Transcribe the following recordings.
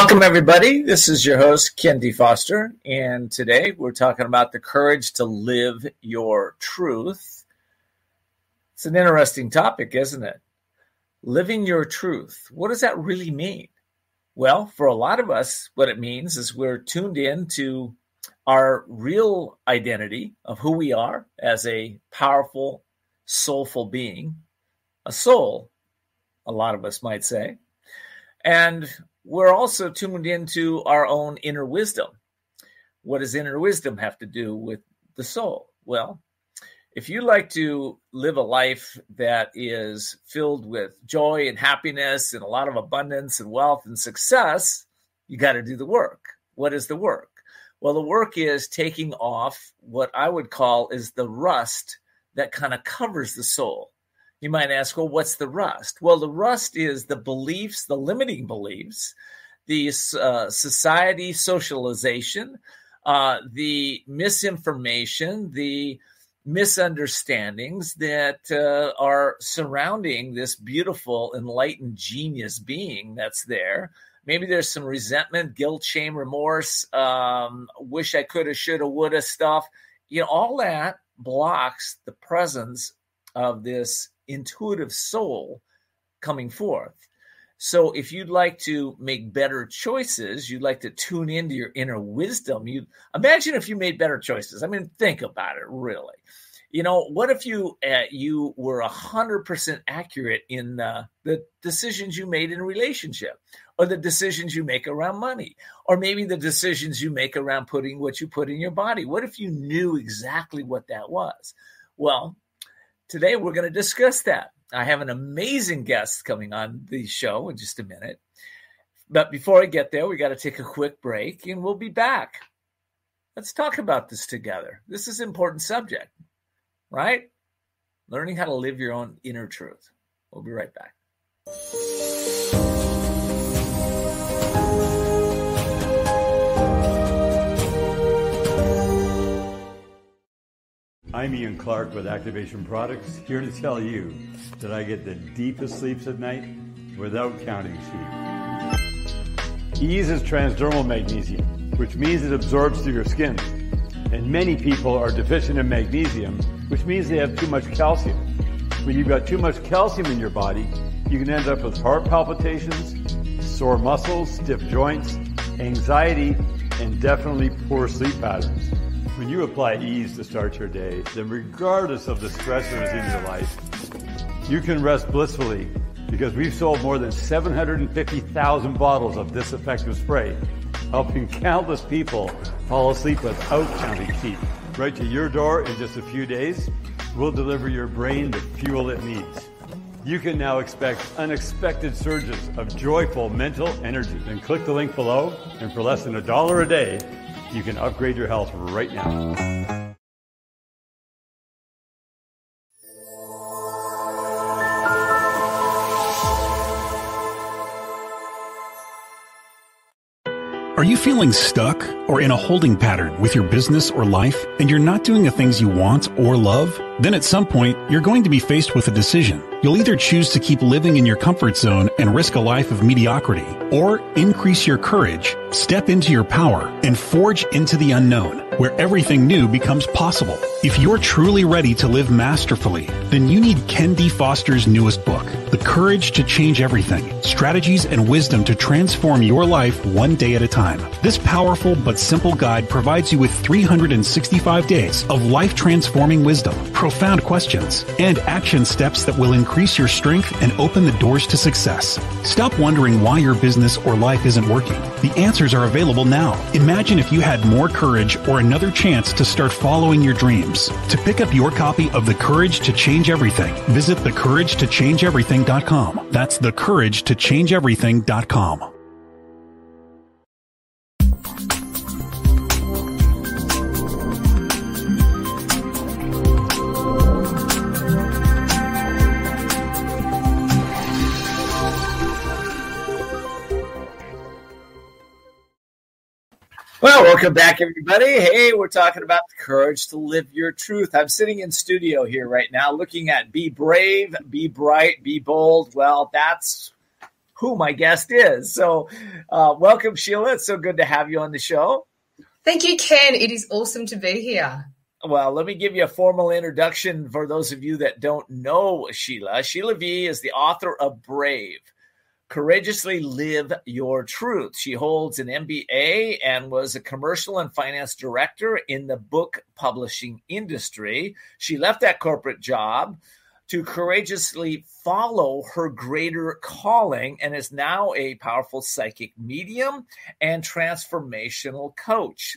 Welcome everybody. This is your host, Ken D. Foster, and today we're talking about the courage to live your truth. It's an interesting topic, isn't it? Living your truth. What does that really mean? Well, for a lot of us, what it means is we're tuned in to our real identity of who we are as a powerful, soulful being, a soul, a lot of us might say. And we're also tuned into our own inner wisdom. What does inner wisdom have to do with the soul? Well, if you like to live a life that is filled with joy and happiness and a lot of abundance and wealth and success, you got to do the work. What is the work? Well, the work is taking off what I would call is the rust that kind of covers the soul. You might ask, well, what's the rust? Well, the rust is the beliefs, the limiting beliefs, the uh, society socialization, uh, the misinformation, the misunderstandings that uh, are surrounding this beautiful, enlightened genius being that's there. Maybe there's some resentment, guilt, shame, remorse, um, wish I could have, should have, would have stuff. You know, all that blocks the presence of this intuitive soul coming forth. So if you'd like to make better choices, you'd like to tune into your inner wisdom. You imagine if you made better choices. I mean, think about it really. You know, what if you uh, you were hundred percent accurate in uh, the decisions you made in relationship, or the decisions you make around money, or maybe the decisions you make around putting what you put in your body? What if you knew exactly what that was? Well, today we're going to discuss that. I have an amazing guest coming on the show in just a minute. But before I get there, we got to take a quick break and we'll be back. Let's talk about this together. This is an important subject, right? Learning how to live your own inner truth. We'll be right back. I'm Ian Clark with Activation Products, here to tell you that I get the deepest sleeps at night without counting sheep. Ease is transdermal magnesium, which means it absorbs through your skin. And many people are deficient in magnesium, which means they have too much calcium. When you've got too much calcium in your body, you can end up with heart palpitations, sore muscles, stiff joints, anxiety, and definitely poor sleep patterns. When you apply ease to start your day, then regardless of the stressors in your life, you can rest blissfully because we've sold more than 750,000 bottles of this effective spray, helping countless people fall asleep without counting sheep. Right to your door in just a few days, we'll deliver your brain the fuel it needs. You can now expect unexpected surges of joyful mental energy. Then click the link below, and for less than a dollar a day, you can upgrade your health right now. Are you feeling stuck or in a holding pattern with your business or life and you're not doing the things you want or love? Then at some point, you're going to be faced with a decision. You'll either choose to keep living in your comfort zone and risk a life of mediocrity, or increase your courage, step into your power, and forge into the unknown, where everything new becomes possible. If you're truly ready to live masterfully, then you need Ken D. Foster's newest book, The Courage to Change Everything, Strategies and Wisdom to Transform Your Life One Day at a Time. This powerful but simple guide provides you with 365 days of life transforming wisdom, profound questions, and action steps that will increase your strength and open the doors to success. Stop wondering why your business or life isn't working. The answers are available now. Imagine if you had more courage or another chance to start following your dreams. To pick up your copy of The Courage to Change Everything, visit thecouragetochangeeverything.com. That's thecouragetochangeeverything.com. welcome back, everybody. Hey, we're talking about the courage to live your truth. I'm sitting in studio here right now looking at be brave, be bright, be bold. Well, that's who my guest is. So, uh, welcome, Sheila. It's so good to have you on the show. Thank you, Ken. It is awesome to be here. Well, let me give you a formal introduction for those of you that don't know Sheila. Sheila V is the author of Brave Courageously Live Your Truth. She holds an MBA and was a commercial and finance director in the book publishing industry. She left that corporate job to courageously follow her greater calling and is now a powerful psychic medium and transformational coach.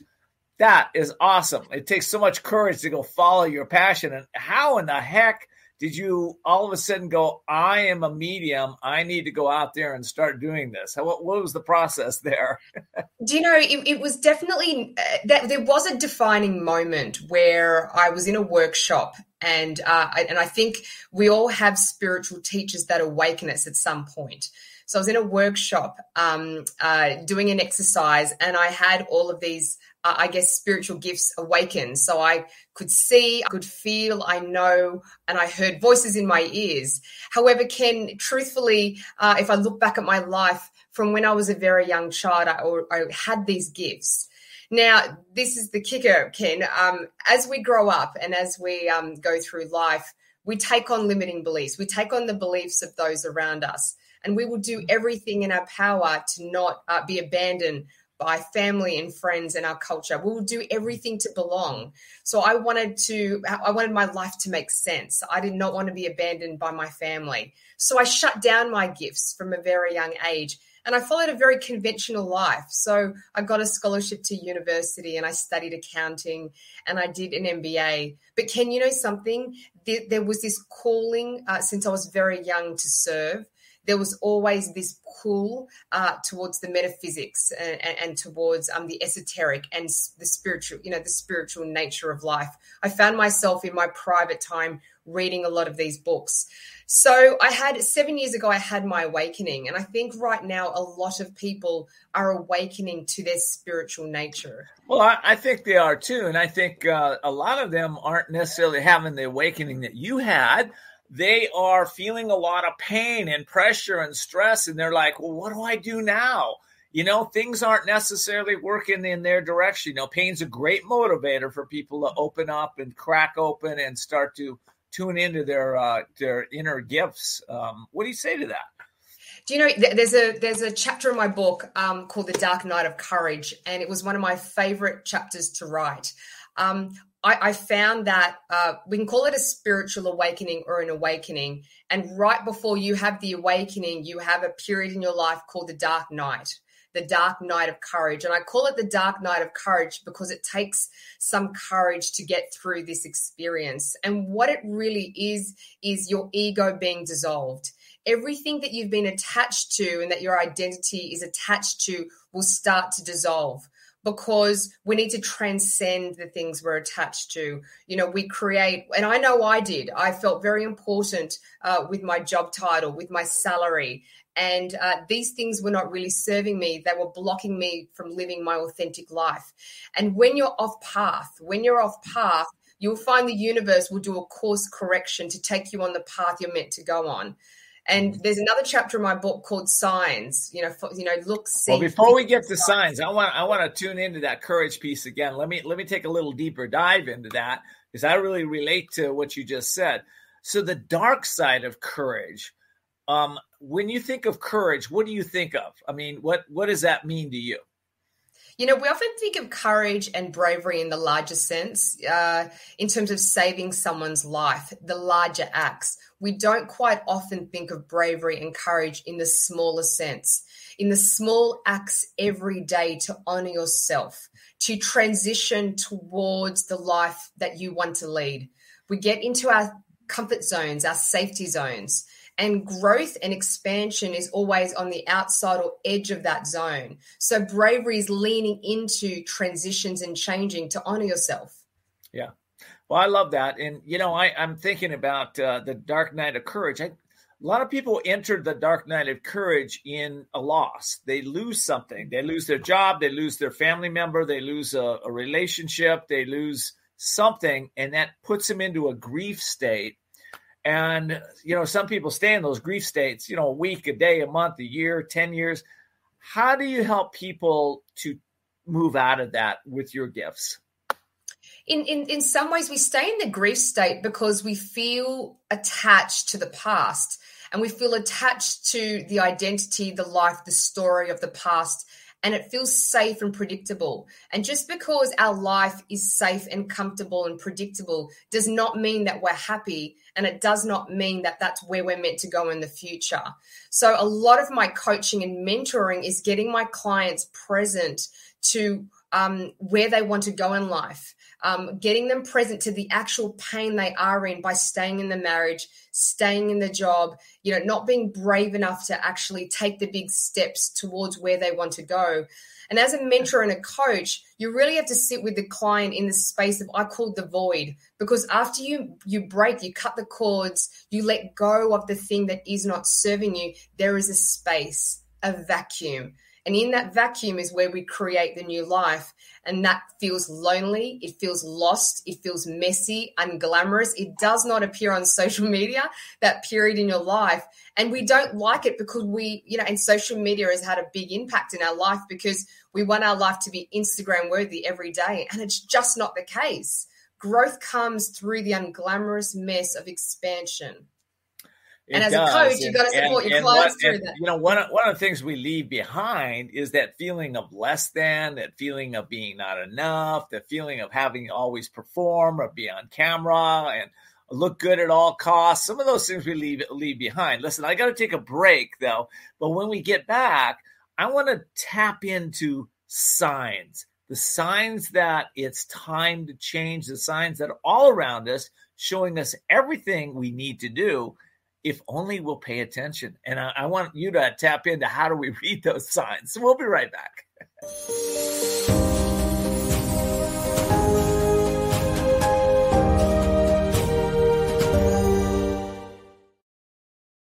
That is awesome. It takes so much courage to go follow your passion. And how in the heck did you all of a sudden go, I am a medium. I need to go out there and start doing this? How, what, what was the process there? Do you know, it, it was definitely uh, that there was a defining moment where I was in a workshop and uh, I, and I think we all have spiritual teachers that awaken us at some point. So I was in a workshop um, uh, doing an exercise, and I had all of these uh, I guess, spiritual gifts awakened. So I could see, I could feel, I know, and I heard voices in my ears. However, Ken, truthfully, uh, if I look back at my life from when I was a very young child, I, I had these gifts. Now, this is the kicker, Ken. Um, as we grow up and as we um, go through life, we take on limiting beliefs. We take on the beliefs of those around us, and we will do everything in our power to not uh, be abandoned by family and friends and our culture. We will do everything to belong. So I wanted to, I wanted my life to make sense. I did not want to be abandoned by my family. So I shut down my gifts from a very young age and I followed a very conventional life. So I got a scholarship to university and I studied accounting and I did an MBA. But Ken you know something? There, was this calling uh, since I was very young to serve there was always this pull uh, towards the metaphysics and, and towards um, the esoteric and the spiritual, you know, the spiritual nature of life. I found myself in my private time reading a lot of these books. So I had seven years ago, I had my awakening. And I think right now, a lot of people are awakening to their spiritual nature. Well, I, I think they are too. And I think uh, a lot of them aren't necessarily having the awakening that you had they are feeling a lot of pain and pressure and stress and they're like well what do i do now? You know things aren't necessarily working in their direction. You know pain's a great motivator for people to open up and crack open and start to tune into their uh, their inner gifts. Um, what do you say to that? Do you know there's a there's a chapter in my book um, called the dark night of courage and it was one of my favorite chapters to write. Um, I, I found that uh, we can call it a spiritual awakening or an awakening. And right before you have the awakening, you have a period in your life called the dark night the dark night of courage. And I call it the dark night of courage because it takes some courage to get through this experience. And what it really is, is your ego being dissolved. Everything that you've been attached to and that your identity is attached to will start to dissolve because we need to transcend the things we're attached to. You know, we create, and I know I did. I felt very important uh, with my job title, with my salary. And uh, these things were not really serving me. They were blocking me from living my authentic life. And when you're off path, when you're off path, you'll find the universe will do a course correction to take you on the path you're meant to go on. And there's another chapter in my book called Signs. You know, for, you know, look. See, well, before we get to signs, I want I want to tune into that courage piece again. Let me let me take a little deeper dive into that because I really relate to what you just said. So the dark side of courage. Um, when you think of courage, what do you think of? I mean, what what does that mean to you? You know, we often think of courage and bravery in the larger sense, uh, in terms of saving someone's life, the larger acts. We don't quite often think of bravery and courage in the smaller sense, in the small acts every day to honor yourself, to transition towards the life that you want to lead. We get into our comfort zones, our safety zones and growth and expansion is always on the outside or edge of that zone. So bravery is leaning into transitions and changing to honor yourself. Yeah. Well, I love that. And, you know, I, am thinking about uh, the dark night of courage. I, a lot of people enter the dark night of courage in a loss. They lose something. They lose their job. They lose their family member. They lose a, a relationship. They lose something. And that puts them into a grief state And, you know, some people stay in those grief states, you know, a week, a day, a month, a year, 10 years. How do you help people to move out of that with your gifts? In, in in some ways we stay in the grief state because we feel attached to the past and we feel attached to the identity the life the story of the past and it feels safe and predictable. And just because our life is safe and comfortable and predictable does not mean that we're happy. And it does not mean that that's where we're meant to go in the future. So, a lot of my coaching and mentoring is getting my clients present to um, where they want to go in life um, getting them present to the actual pain they are in by staying in the marriage, staying in the job, you know, not being brave enough to actually take the big steps towards where they want to go. And as a mentor and a coach, you really have to sit with the client in the space of I call the void because after you you break, you cut the cords, you let go of the thing that is not serving you, there is a space, a vacuum. And in that vacuum is where we create the new life. And that feels lonely. It feels lost. It feels messy, unglamorous. It does not appear on social media, that period in your life. And we don't like it because we, you know, and social media has had a big impact in our life because we want our life to be Instagram worthy every day. And it's just not the case. Growth comes through the unglamorous mess of expansion. And as does. a coach, you've got to support and, your clients through that. You know, one of, one of the things we leave behind is that feeling of less than, that feeling of being not enough, the feeling of having to always perform or be on camera and look good at all costs. Some of those things we leave leave behind. Listen, I got to take a break though, but when we get back, I want to tap into signs. The signs that it's time to change, the signs that are all around us, showing us everything we need to do if only we'll pay attention. And I, I want you to tap into how do we read those signs. So we'll be right back.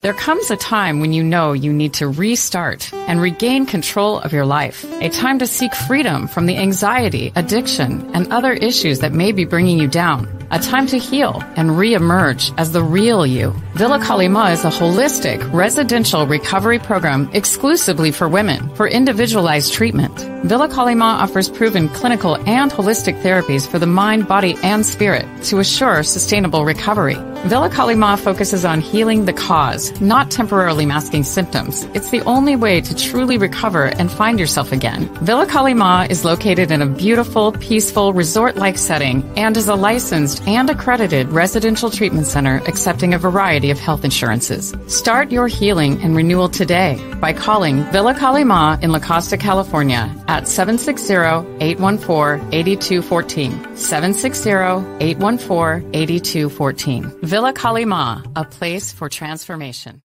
There comes a time when you know you need to restart and regain control of your life. A time to seek freedom from the anxiety, addiction, and other issues that may be bringing you down. A time to heal and re-emerge as the real you. Villa Kali Ma is a holistic residential recovery program exclusively for women for individualized treatment. Villa Kali Ma offers proven clinical and holistic therapies for the mind, body, and spirit to assure sustainable recovery. Villa Kali Ma focuses on healing the cause, not temporarily masking symptoms. It's the only way to truly recover and find yourself again. Villa Kali Ma is located in a beautiful, peaceful, resort-like setting and is a licensed and accredited residential treatment center accepting a variety of health insurances. Start your healing and renewal today by calling Villa Kali Ma in La Costa, California at 760-814-8214. 760-814-8214. Villa Kali Ma, a place for transformation.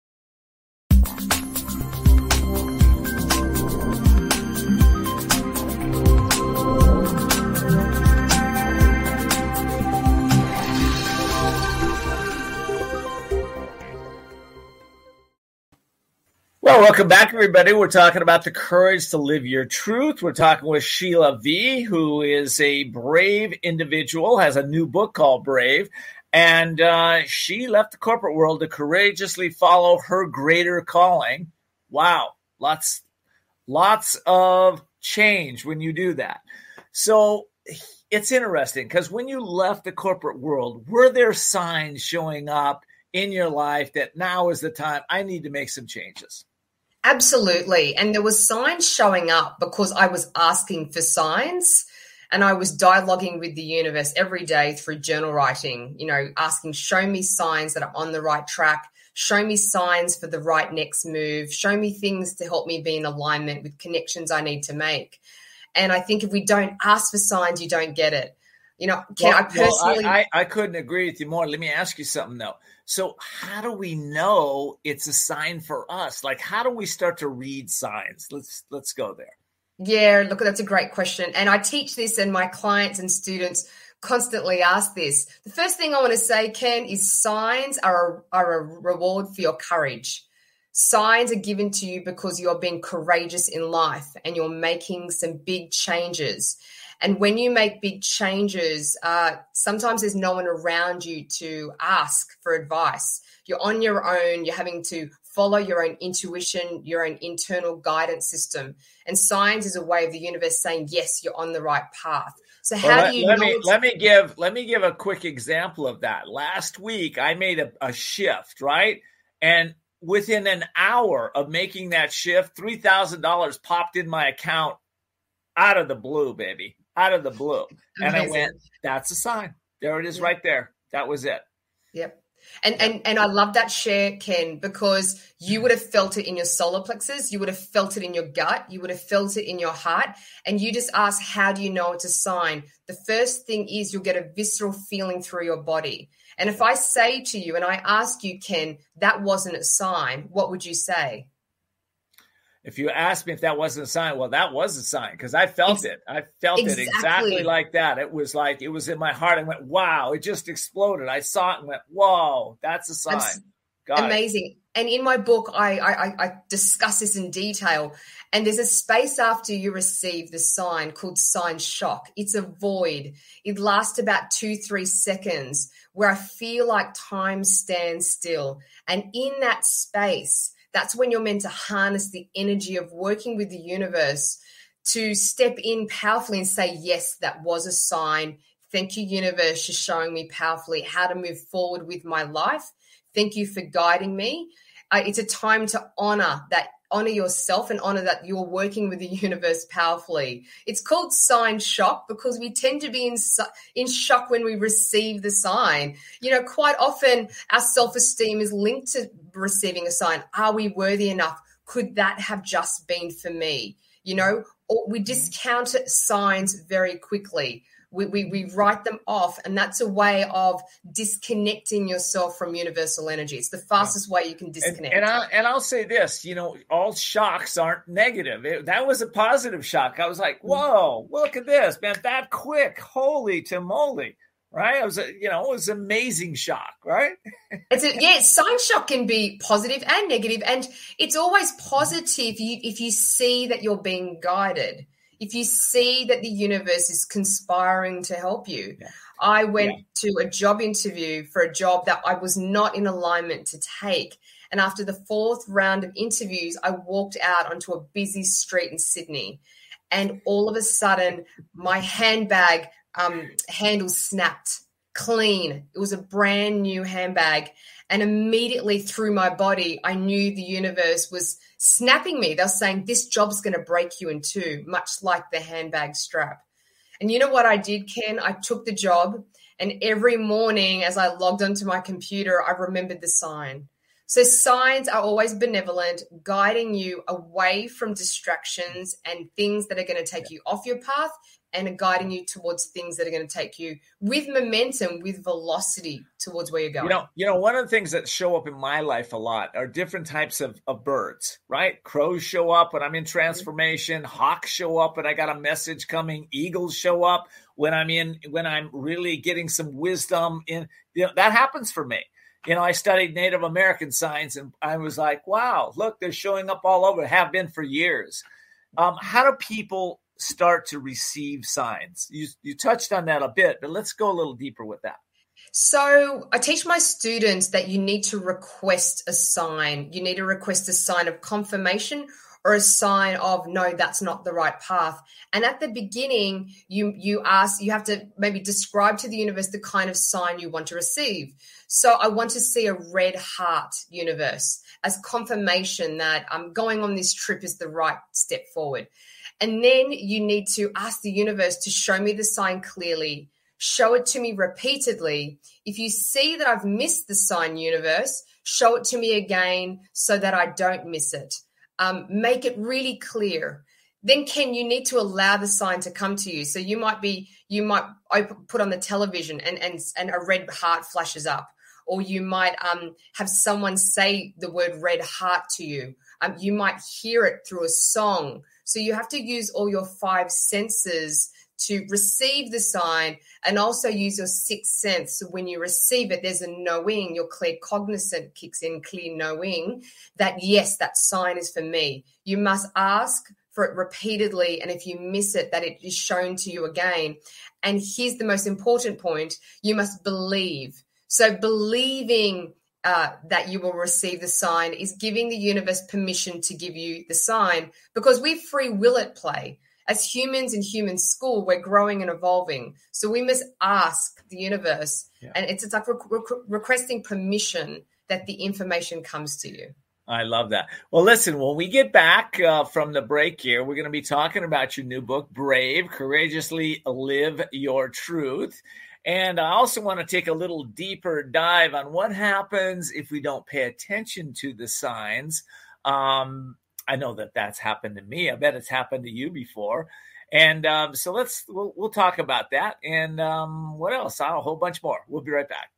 Well, welcome back, everybody. We're talking about the courage to live your truth. We're talking with Sheila V, who is a brave individual, has a new book called Brave, and uh, she left the corporate world to courageously follow her greater calling. Wow, lots, lots of change when you do that. So it's interesting because when you left the corporate world, were there signs showing up in your life that now is the time I need to make some changes? Absolutely. And there was signs showing up because I was asking for signs and I was dialoguing with the universe every day through journal writing, you know, asking, show me signs that are on the right track, show me signs for the right next move, show me things to help me be in alignment with connections I need to make. And I think if we don't ask for signs, you don't get it. You know, can well, I personally? Well, I, I, I couldn't agree with you more. Let me ask you something though. So, how do we know it's a sign for us? Like, how do we start to read signs? Let's let's go there. Yeah, look, that's a great question, and I teach this, and my clients and students constantly ask this. The first thing I want to say, Ken, is signs are a, are a reward for your courage. Signs are given to you because you're being courageous in life and you're making some big changes. And when you make big changes, uh, sometimes there's no one around you to ask for advice. You're on your own. You're having to follow your own intuition, your own internal guidance system. And science is a way of the universe saying, yes, you're on the right path. So how well, do you let me let me give let me give a quick example of that. Last week I made a, a shift, right? And within an hour of making that shift, three thousand dollars popped in my account out of the blue, baby. Out of the blue. And Amazing. I went, that's a sign. There it is right there. That was it. Yep. And and and I love that share, Ken, because you would have felt it in your solar plexus, you would have felt it in your gut, you would have felt it in your heart, and you just ask, how do you know it's a sign? The first thing is you'll get a visceral feeling through your body. And if I say to you and I ask you, Ken, that wasn't a sign, what would you say? If you asked me if that wasn't a sign, well, that was a sign because I felt it. I felt exactly. it exactly like that. It was like it was in my heart. I went, "Wow!" It just exploded. I saw it and went, "Whoa, that's a sign." amazing. It. And in my book, I, I I discuss this in detail. And there's a space after you receive the sign called sign shock. It's a void. It lasts about two, three seconds where I feel like time stands still. And in that space, that's when you're meant to harness the energy of working with the universe to step in powerfully and say, Yes, that was a sign. Thank you, universe, for showing me powerfully how to move forward with my life. Thank you for guiding me. Uh, it's a time to honor that honor yourself and honor that you're working with the universe powerfully. It's called sign shock because we tend to be in in shock when we receive the sign. You know, quite often our self-esteem is linked to receiving a sign. Are we worthy enough? Could that have just been for me? You know, or we discount signs very quickly we, we, we write them off and that's a way of disconnecting yourself from universal energy it's the fastest way you can disconnect and, and, I, and i'll say this you know all shocks aren't negative it, that was a positive shock i was like mm. whoa look at this man that quick holy moly! right? It was a, you know, it was amazing shock, right? it's a, yeah, sign shock can be positive and negative, and it's always positive if you, if you see that you're being guided if you see that the universe is conspiring to help you. Yeah. I went yeah. to a job interview for a job that I was not in alignment to take. And after the fourth round of interviews, I walked out onto a busy street in Sydney. And all of a sudden, my handbag um, handle snapped clean. It was a brand new handbag. And immediately through my body, I knew the universe was snapping me. They're saying, This job's going to break you in two, much like the handbag strap. And you know what I did, Ken? I took the job, and every morning as I logged onto my computer, I remembered the sign. So, signs are always benevolent, guiding you away from distractions and things that are going to take you off your path and are guiding you towards things that are going to take you with momentum, with velocity towards where you're going. You know, you know, one of the things that show up in my life a lot are different types of, of birds, right? Crows show up when I'm in transformation, hawks show up when I got a message coming, eagles show up when I'm in when I'm really getting some wisdom in you know, that happens for me. You know, I studied Native American science and I was like, wow, look, they're showing up all over, have been for years. Um, how do people start to receive signs? You, you touched on that a bit, but let's go a little deeper with that. So, I teach my students that you need to request a sign. You need to request a sign of confirmation or a sign of no that's not the right path and at the beginning you you ask you have to maybe describe to the universe the kind of sign you want to receive so i want to see a red heart universe as confirmation that i'm going on this trip is the right step forward and then you need to ask the universe to show me the sign clearly, show it to me repeatedly. If you see that I've missed the sign, universe, show it to me again so that I don't miss it. Um, make it really clear. Then, Ken, you need to allow the sign to come to you. So you might be, you might open, put on the television and and and a red heart flashes up, or you might um, have someone say the word red heart to you. Um, you might hear it through a song so you have to use all your five senses to receive the sign and also use your sixth sense. So when you receive it, there's a knowing, your claircognizant kicks in, clear knowing that yes, that sign is for me. You must ask for it repeatedly. And if you miss it, that it is shown to you again. And here's the most important point you must believe. So, believing uh, that you will receive the sign is giving the universe permission to give you the sign because we free will at play. As humans in human school, we're growing and evolving. So we must ask the universe, yeah. and it's, it's like re- re- requesting permission that the information comes to you. I love that. Well, listen, when we get back uh, from the break here, we're going to be talking about your new book, Brave Courageously Live Your Truth. And I also want to take a little deeper dive on what happens if we don't pay attention to the signs. Um, I know that that's happened to me. I bet it's happened to you before. And um, so let's we'll, we'll, talk about that and um, what else? A whole bunch more. We'll be right back.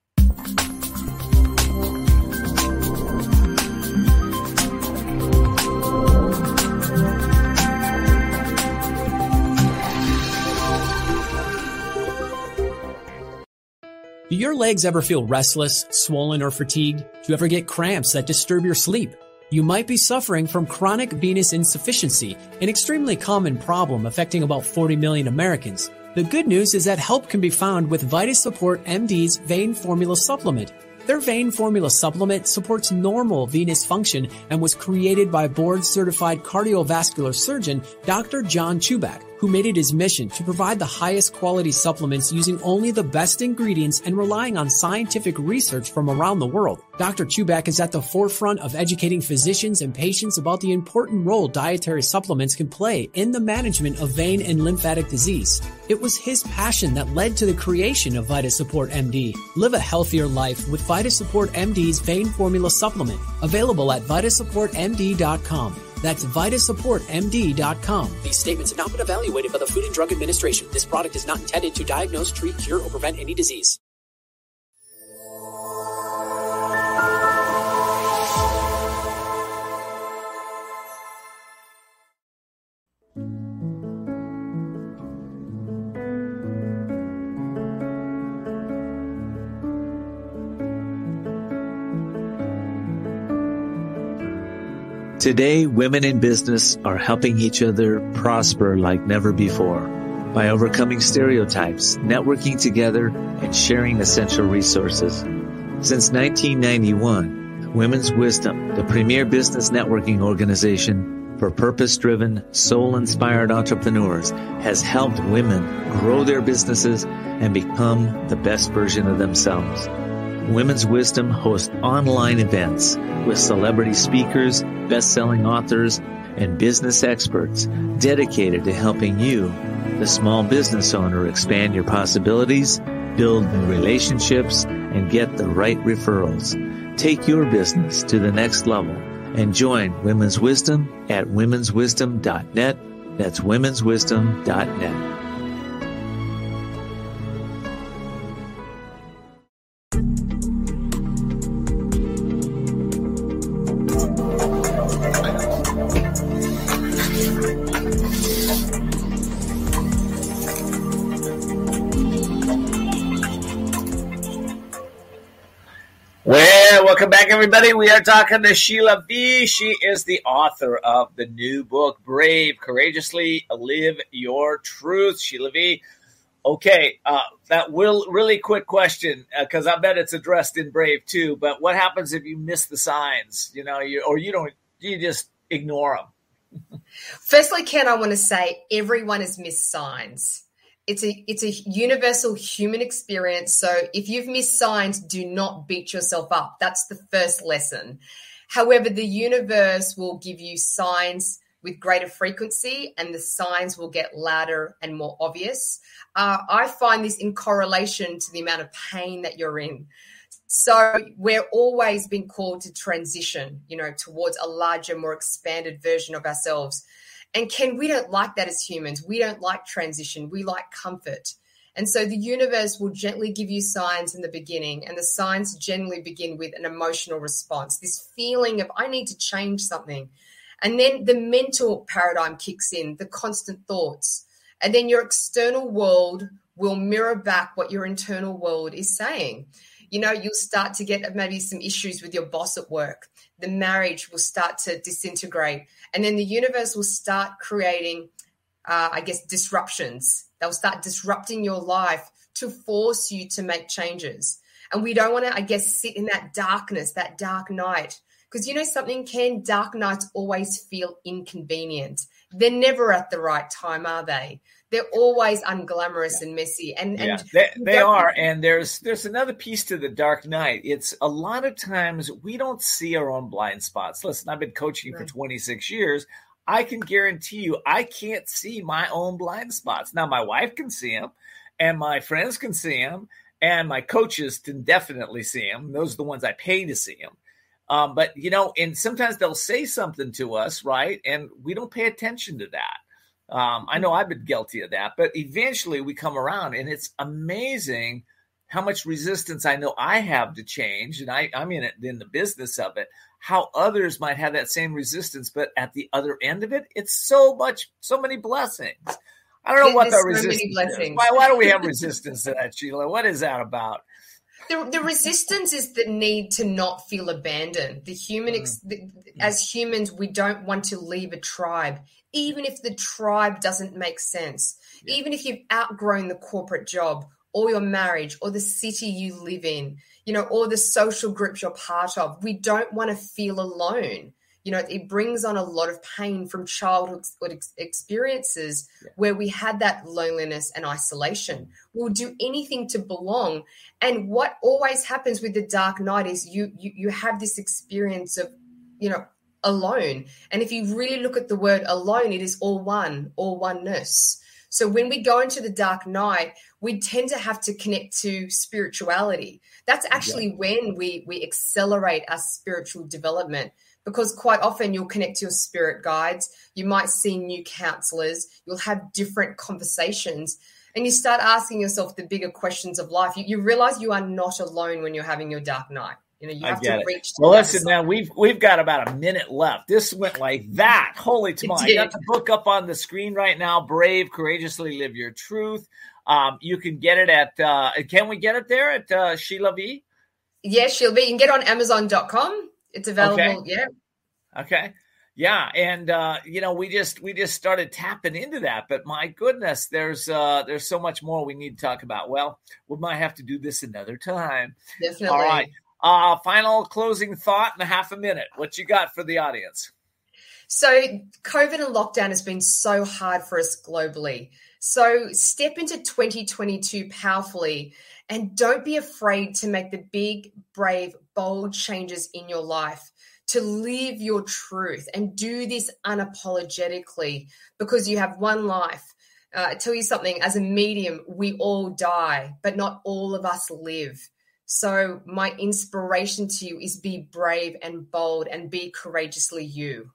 Do your legs ever feel restless, swollen, or fatigued? Do you ever get cramps that disturb your sleep? You might be suffering from chronic venous insufficiency, an extremely common problem affecting about 40 million Americans. The good news is that help can be found with VitaSupport MD's Vein Formula Supplement. Their Vein Formula Supplement supports normal venous function and was created by board certified cardiovascular surgeon Dr. John Chubak who made it his mission to provide the highest quality supplements using only the best ingredients and relying on scientific research from around the world. Dr. Chubak is at the forefront of educating physicians and patients about the important role dietary supplements can play in the management of vein and lymphatic disease. It was his passion that led to the creation of VitaSupport MD. Live a healthier life with VitaSupport MD's Vein Formula Supplement, available at vitasupportmd.com. That's VitaSupportMD.com. These statements have not been evaluated by the Food and Drug Administration. This product is not intended to diagnose, treat, cure, or prevent any disease. Today, women in business are helping each other prosper like never before by overcoming stereotypes, networking together, and sharing essential resources. Since 1991, Women's Wisdom, the premier business networking organization for purpose-driven, soul-inspired entrepreneurs, has helped women grow their businesses and become the best version of themselves. Women's Wisdom hosts online events with celebrity speakers, best-selling authors, and business experts dedicated to helping you, the small business owner, expand your possibilities, build new relationships, and get the right referrals. Take your business to the next level and join Women's Wisdom at womenswisdom.net. That's womenswisdom.net. everybody. We are talking to Sheila V. She is the author of the new book, Brave, Courageously Live Your Truth. Sheila V. Okay, uh, that will really quick question because uh, I bet it's addressed in Brave too. But what happens if you miss the signs? You know, you or you don't, you just ignore them. Firstly, Ken, I want to say everyone has missed signs it's a it's a universal human experience. So if you've missed signs do not beat yourself up. That's the first lesson. However the universe will give you signs with greater frequency and the signs will get louder and more obvious. Uh, i find this in correlation to the amount of pain that you're in. So we're always being called to transition you know towards a larger more expanded version of ourselves and Ken, we don't like that as humans. We don't like transition. We like comfort. And so the universe will gently give you signs in the beginning, and the signs generally begin with an emotional response, this feeling of, I need to change something. And then the mental paradigm kicks in, the constant thoughts. And then your external world will mirror back what your internal world is saying. You know, you'll start to get maybe some issues with your boss at work. The marriage will start to disintegrate. And then the universe will start creating, uh, I guess, disruptions. They'll start disrupting your life to force you to make changes. And we don't want to, I guess, sit in that darkness, that dark night. Because you know something, Ken, dark nights always feel inconvenient. They're never at the right time, are they? They're always unglamorous yeah. and messy. And, yeah, they, they are. And there's there's another piece to the dark night. It's a lot of times we don't see our own blind spots. Listen, I've been coaching right. for 26 years. I can guarantee you I can't see my own blind spots. Now my wife can see them and my friends can see them and my coaches can definitely see them. Those are the ones I pay to see them. Um, but you know, and sometimes they'll say something to us, right? And we don't pay attention to that. Um, I know I've been guilty of that, but eventually we come around, and it's amazing how much resistance I know I have to change, and I, I'm in it in the business of it. How others might have that same resistance, but at the other end of it, it's so much, so many blessings. I don't know what the resistance is. Why, why do we have resistance to that, Sheila? What is that about? The, the resistance is the need to not feel abandoned. The human, ex, mm. the, as humans, we don't want to leave a tribe, even if the tribe doesn't make sense. Yeah. Even if you've outgrown the corporate job or your marriage or the city you live in, you know, or the social groups you're part of. We don't want to feel alone you know it brings on a lot of pain from childhood experiences yeah. where we had that loneliness and isolation we'll do anything to belong and what always happens with the dark night is you you, you have this experience of you know alone and if you really look at the word alone it is all one all oneness so when we go into the dark night, we tend to have to connect to spirituality. That's actually yeah. when we we accelerate our spiritual development because quite often you'll connect to your spirit guides, you might see new counselors, you'll have different conversations, and you start asking yourself the bigger questions of life. You, you realize you are not alone when you're having your dark night. You know, you have to reach. well, listen, now we've we've got about a minute left. This went like that. Holy tomorrow! I got the book up on the screen right now. Brave, courageously live your truth. Um, you can get it at. Uh, can we get it there at uh, Sheila V? Yes, Sheila V. You can get it on Amazon.com. It's available. Okay. Yeah. Okay. Yeah, and uh, you know, we just we just started tapping into that, but my goodness, there's uh, there's so much more we need to talk about. Well, we might have to do this another time. Definitely. All right. Uh, final closing thought in a half a minute. What you got for the audience? So, COVID and lockdown has been so hard for us globally. So, step into 2022 powerfully and don't be afraid to make the big, brave, bold changes in your life to live your truth and do this unapologetically because you have one life. Uh, I tell you something, as a medium, we all die, but not all of us live. So, my inspiration to you is be brave and bold and be courageously you.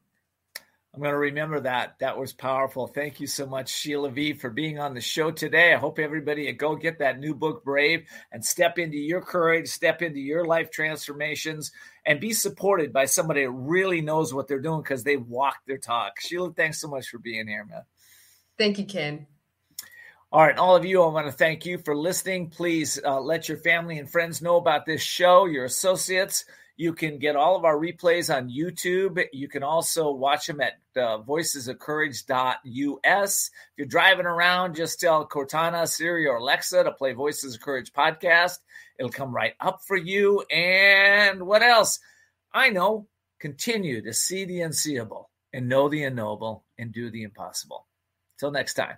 I'm going to remember that. That was powerful. Thank you so much, Sheila V, for being on the show today. I hope everybody go get that new book, Brave, and step into your courage, step into your life transformations, and be supported by somebody that really knows what they're doing because they walk their talk. Sheila, thanks so much for being here, man. Thank you, Ken. All right, all of you, I want to thank you for listening. Please uh, let your family and friends know about this show, your associates. You can get all of our replays on YouTube. You can also watch them at uh, voicesofcourage.us. If you're driving around, just tell Cortana, Siri, or Alexa to play Voices of Courage podcast. It'll come right up for you. And what else? I know. Continue to see the unseeable and know the unknowable and do the impossible. Till next time.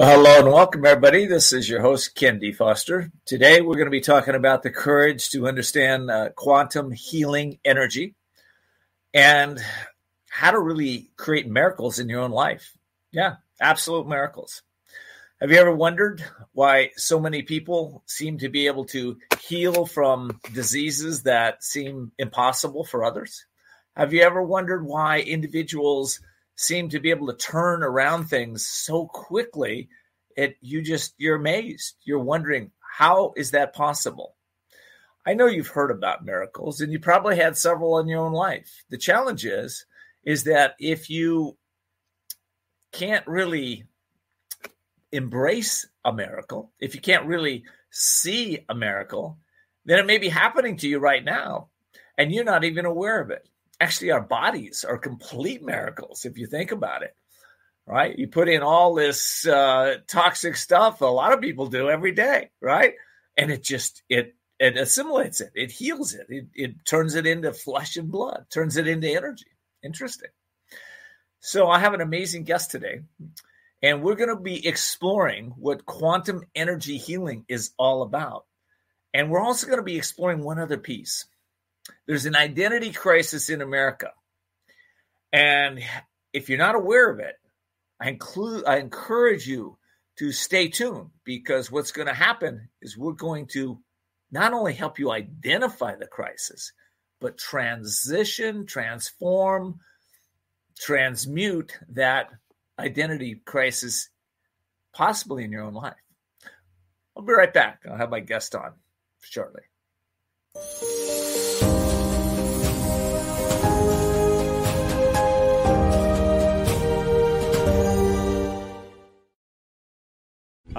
Well, hello and welcome, everybody. This is your host, Ken D. Foster. Today, we're going to be talking about the courage to understand uh, quantum healing energy. And how to really create miracles in your own life. Yeah, absolute miracles. Have you ever wondered why so many people seem to be able to heal from diseases that seem impossible for others? Have you ever wondered why individuals seem to be able to turn around things so quickly? It you just you're amazed. You're wondering how is that possible? I know you've heard about miracles and you probably had several in your own life. The challenge is is that if you can't really embrace a miracle, if you can't really see a miracle, then it may be happening to you right now and you're not even aware of it. Actually, our bodies are complete miracles if you think about it, right? You put in all this uh, toxic stuff, a lot of people do every day, right? And it just, it, it assimilates it, it heals it, it, it turns it into flesh and blood, turns it into energy. Interesting. So I have an amazing guest today. And we're going to be exploring what quantum energy healing is all about. And we're also going to be exploring one other piece. There's an identity crisis in America. And if you're not aware of it, I include I encourage you to stay tuned because what's going to happen is we're going to not only help you identify the crisis, but transition, transform, transmute that identity crisis possibly in your own life. I'll be right back. I'll have my guest on shortly.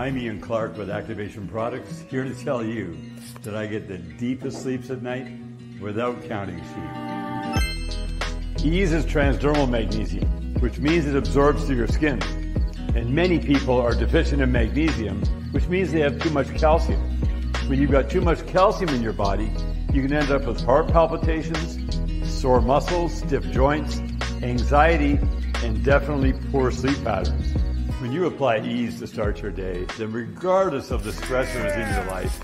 I'm Ian Clark with Activation Products, here to tell you that I get the deepest sleeps at night without counting sheep. Ease is transdermal magnesium which means it absorbs through your skin. And many people are deficient in magnesium, which means they have too much calcium. When you've got too much calcium in your body, you can end up with heart palpitations, sore muscles, stiff joints, anxiety, and definitely poor sleep patterns. When you apply ease to start your day, then regardless of the stressors in your life,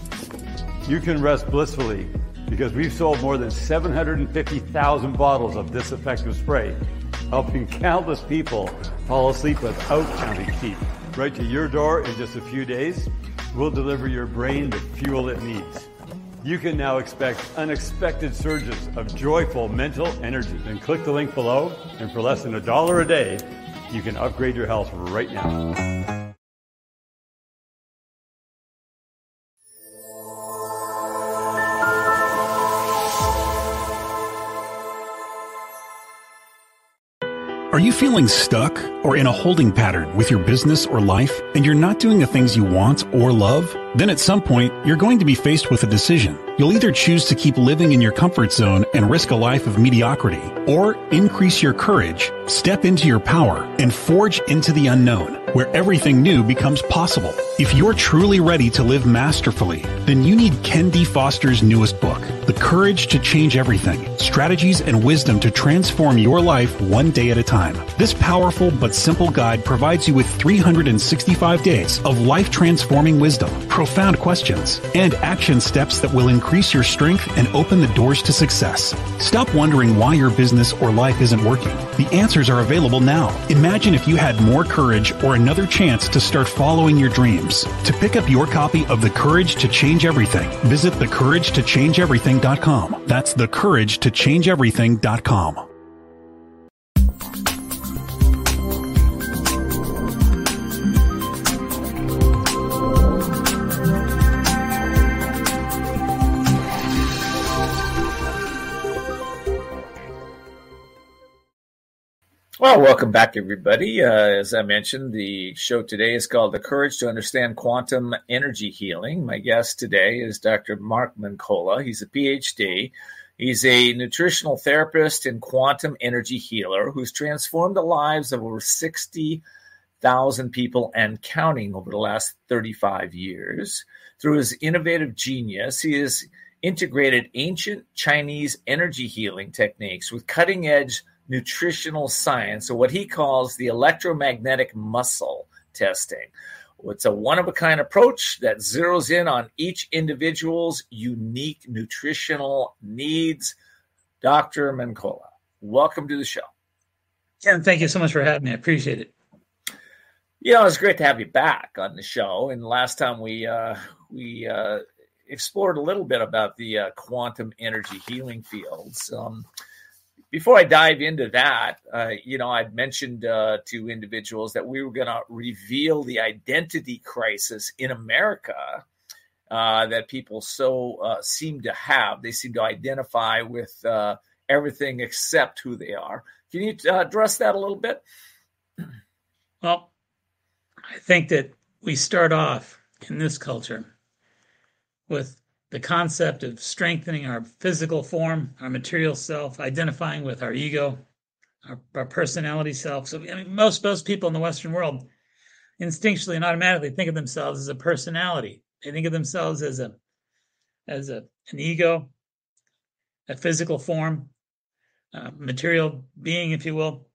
you can rest blissfully because we've sold more than 750,000 bottles of this effective spray helping countless people fall asleep without counting sheep. Right to your door in just a few days, we'll deliver your brain the fuel it needs. You can now expect unexpected surges of joyful mental energy. Then click the link below, and for less than a dollar a day, you can upgrade your health right now. Are you feeling stuck or in a holding pattern with your business or life and you're not doing the things you want or love? Then at some point, you're going to be faced with a decision. You'll either choose to keep living in your comfort zone and risk a life of mediocrity, or increase your courage, step into your power, and forge into the unknown, where everything new becomes possible. If you're truly ready to live masterfully, then you need Ken D. Foster's newest book, The Courage to Change Everything Strategies and Wisdom to Transform Your Life One Day at a Time. This powerful but simple guide provides you with 365 days of life transforming wisdom, profound questions, and action steps that will increase your strength and open the doors to success. Stop wondering why your business or life isn't working. The answers are available now. Imagine if you had more courage or another chance to start following your dreams. To pick up your copy of The Courage to Change Everything, visit thecouragetochangeeverything.com. That's thecouragetochangeeverything.com. Well, welcome back, everybody. Uh, as I mentioned, the show today is called The Courage to Understand Quantum Energy Healing. My guest today is Dr. Mark Mincolla. He's a PhD. He's a nutritional therapist and quantum energy healer who's transformed the lives of over 60,000 people and counting over the last 35 years. Through his innovative genius, he has integrated ancient Chinese energy healing techniques with cutting edge nutritional science, or what he calls the electromagnetic muscle testing. It's a one of a kind approach that zeroes in on each individual's unique nutritional needs. Dr. Mincolla, welcome to the show. Ken, thank you so much for having me. I appreciate it. You know, it's great to have you back on the show. And last time we uh, we uh, explored a little bit about the uh, quantum energy healing fields. Um, before I dive into that, uh, you know, I'd mentioned uh, to individuals that we were going to reveal the identity crisis in America uh, that people so uh, seem to have. They seem to identify with uh, everything except who they are. Can you uh, address that a little bit? Well, I think that we start off in this culture with the concept of strengthening our physical form, our material self, identifying with our ego, our, our personality self. So, I mean, most most people in the Western world instinctually and automatically think of themselves as a personality. They think of themselves as a as a an ego, a physical form, a material being, if you will.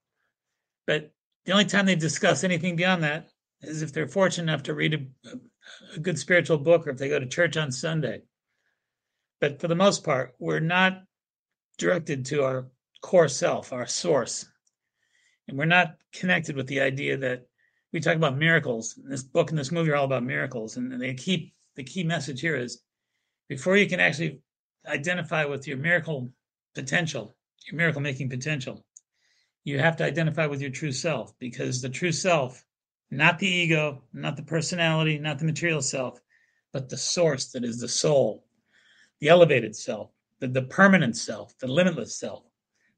But the only time they discuss anything beyond that is if they're fortunate enough to read a, a good spiritual book or if they go to church on Sunday. But for the most part, we're not directed to our core self, our source. And we're not connected with the idea that we talk about miracles. This book and this movie are all about miracles. And they keep the key message here is before you can actually identify with your miracle potential, your miracle making potential, you have to identify with your true self because the true self, not the ego, not the personality, not the material self, but the source that is the soul, the elevated self, the, the permanent self, the limitless self,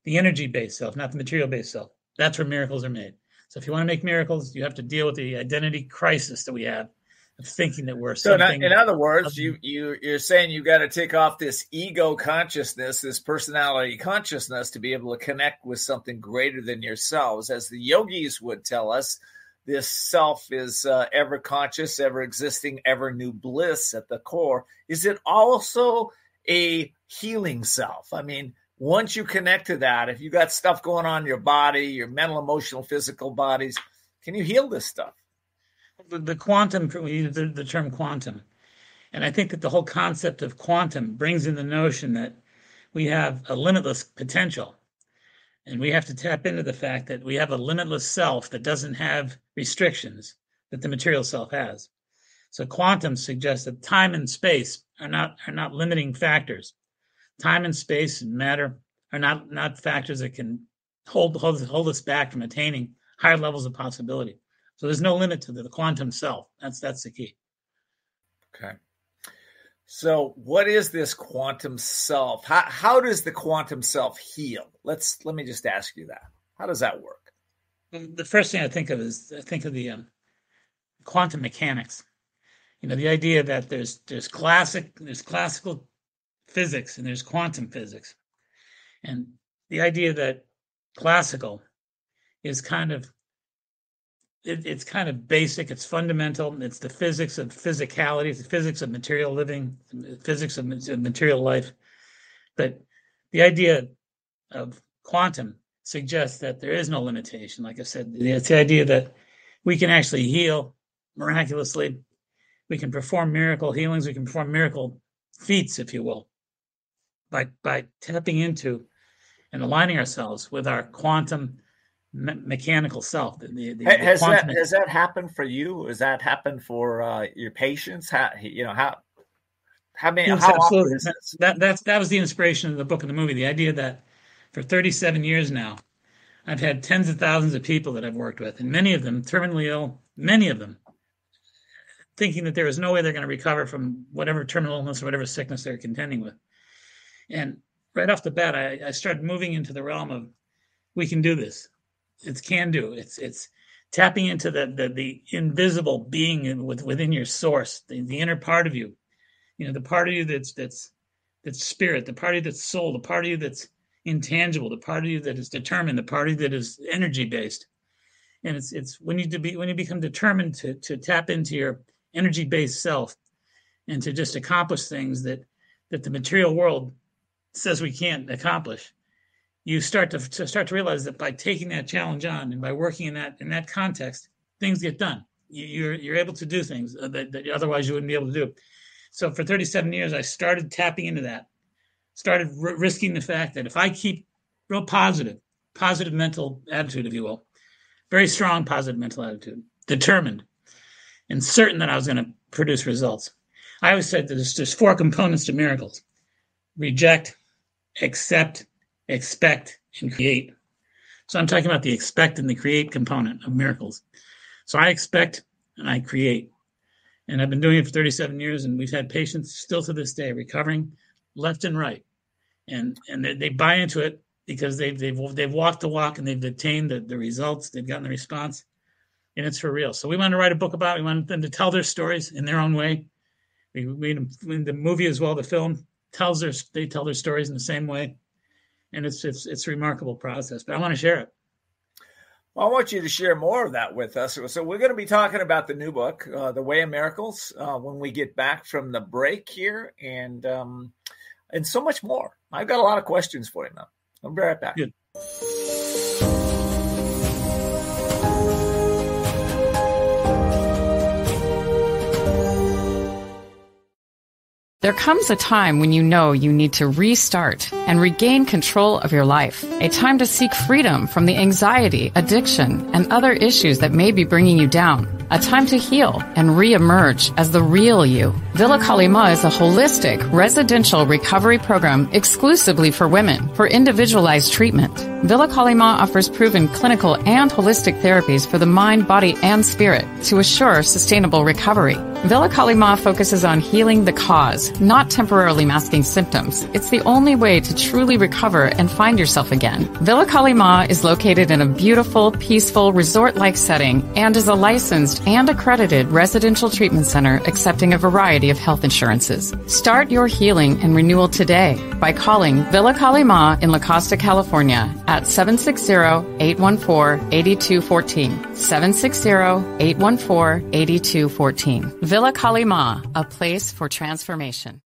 the energy based self, not the material based self. That's where miracles are made. So if you want to make miracles, you have to deal with the identity crisis that we have of thinking that we're so something. in other words, you you you're saying you've got to take off this ego consciousness, this personality consciousness, to be able to connect with something greater than yourselves. As the yogis would tell us, this self is uh, ever conscious, ever existing, ever new bliss at the core. Is it also a healing self? I mean, once you connect to that, if you got stuff going on in your body, your mental, emotional, physical bodies, can you heal this stuff? The, the quantum, the, the term quantum. And I think that the whole concept of quantum brings in the notion that we have a limitless potential and we have to tap into the fact that we have a limitless self that doesn't have restrictions that the material self has. So quantum suggests that time and space are not are not limiting factors. Time and space and matter are not not factors that can hold hold, hold us back from attaining higher levels of possibility. So there's no limit to the, the quantum self. That's that's the key. Okay. So, what is this quantum self? How, how does the quantum self heal? Let's let me just ask you that. How does that work? The first thing I think of is I think of the um, quantum mechanics. You know, the idea that there's there's classic there's classical physics and there's quantum physics, and the idea that classical is kind of it, it's kind of basic. It's fundamental. It's the physics of physicality. It's the physics of material living, physics of material life. But the idea of quantum suggests that there is no limitation. Like I said, it's the idea that we can actually heal miraculously. We can perform miracle healings. We can perform miracle feats, if you will, by by tapping into and aligning ourselves with our quantum me- mechanical self. The, the, has that has that happened for you? Has that happened for uh, your patients? How you know how how many? Yes, how absolutely. That, that that's that was the inspiration of the book and the movie. The idea that for 37 years now, I've had tens of thousands of people that I've worked with, and many of them terminally ill. Many of them thinking that there is no way they're going to recover from whatever terminal illness or whatever sickness they're contending with. And right off the bat, I, I started moving into the realm of we can do this it's can do. It's it's tapping into the the, the invisible being with, within your source, the, the inner part of you. You know, the part of you that's that's that's spirit, the part of you that's soul, the part of you that's intangible, the part of you that is determined, the part of you that is energy based. And it's it's when you be when you become determined to to tap into your energy based self and to just accomplish things that that the material world says we can't accomplish you start to, to, start to realize that by taking that challenge on and by working in that in that context, things get done. You, you're you're able to do things that, that otherwise you wouldn't be able to do. So for 37 years, I started tapping into that, started r- risking the fact that if I keep real positive, positive mental attitude, if you will, very strong positive mental attitude, determined, and certain that I was going to produce results. I always said there's, there's four components to miracles reject, accept, expect, and create. So I'm talking about the expect and the create component of miracles. So I expect and I create. And I've been doing it for 37 years, and we've had patients still to this day recovering left and right. And and they, they buy into it because they've they've they've walked the walk and they've attained the, the results, they've gotten the response, and it's for real. So we wanted to write a book about it. We wanted them to tell their stories in their own way. We in the movie as well, the film tells their they tell their stories in the same way. And it's it's it's a remarkable process. But I want to share it. Well, I want you to share more of that with us. So, we're going to be talking about the new book, uh, The Way of Miracles, uh, when we get back from the break here, and um, and so much more. I've got a lot of questions for you now. I'll be right back. Good. There comes a time when you know you need to restart and regain control of your life. A time to seek freedom from the anxiety, addiction, and other issues that may be bringing you down. A time to heal and re-emerge as the real you. Villa Kali Ma is a holistic residential recovery program exclusively for women for individualized treatment. Villa Kali Ma offers proven clinical and holistic therapies for the mind, body, and spirit to assure sustainable recovery. Villa Kali Ma focuses on healing the cause not temporarily masking symptoms. It's the only way to truly recover and find yourself again. Villa Kali Ma is located in a beautiful, peaceful, resort-like setting and is a licensed and accredited residential treatment center accepting a variety of health insurances. Start your healing and renewal today by calling Villa Kali Ma in La Costa, California at 760-814-8214. 760-814-8214. Villa Kali Ma, a place for transformation.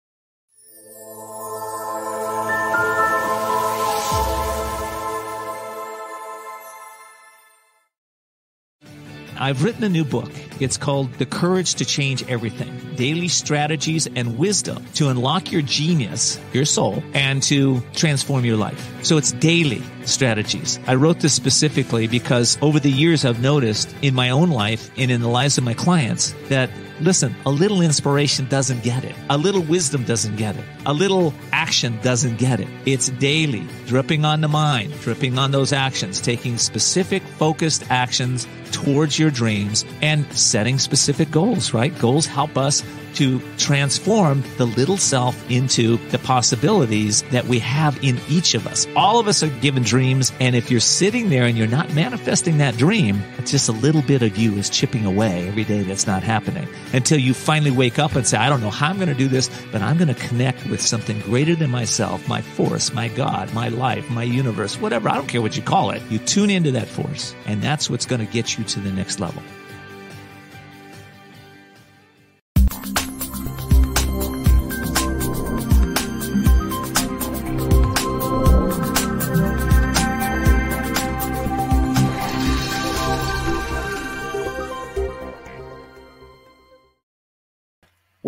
I've written a new book. It's called The Courage to Change Everything Daily Strategies and Wisdom to Unlock Your Genius, Your Soul, and to Transform Your Life. So it's daily strategies. I wrote this specifically because over the years I've noticed in my own life and in the lives of my clients that Listen, a little inspiration doesn't get it. A little wisdom doesn't get it. A little action doesn't get it. It's daily, dripping on the mind, dripping on those actions, taking specific focused actions towards your dreams and setting specific goals, right? Goals help us to transform the little self into the possibilities that we have in each of us. All of us are given dreams. And if you're sitting there and you're not manifesting that dream, it's just a little bit of you is chipping away every day that's not happening until you finally wake up and say, I don't know how I'm going to do this, but I'm going to connect with something greater than myself, my force, my God, my life, my universe, whatever. I don't care what you call it. You tune into that force and that's what's going to get you to the next level.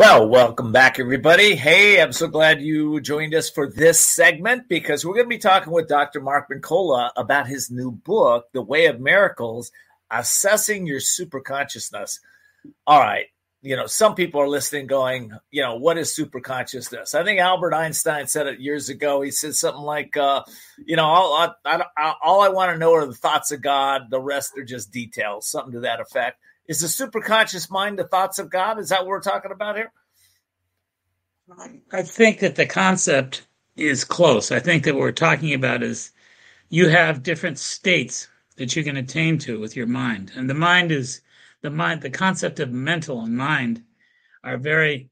Well, welcome back, everybody. Hey, I'm so glad you joined us for this segment because we're going to be talking with Dr. Mark Mincolla about his new book, The Way of Miracles Assessing Your Superconsciousness. All right. You know, some people are listening going, you know, what is superconsciousness? I think Albert Einstein said it years ago. He said something like, uh, you know, all I, I, all I want to know are the thoughts of God. The rest are just details, something to that effect. Is the superconscious mind the thoughts of God? Is that what we're talking about here? I think that the concept is close. I think that what we're talking about is you have different states that you can attain to with your mind. And the mind is the mind, the concept of mental and mind are very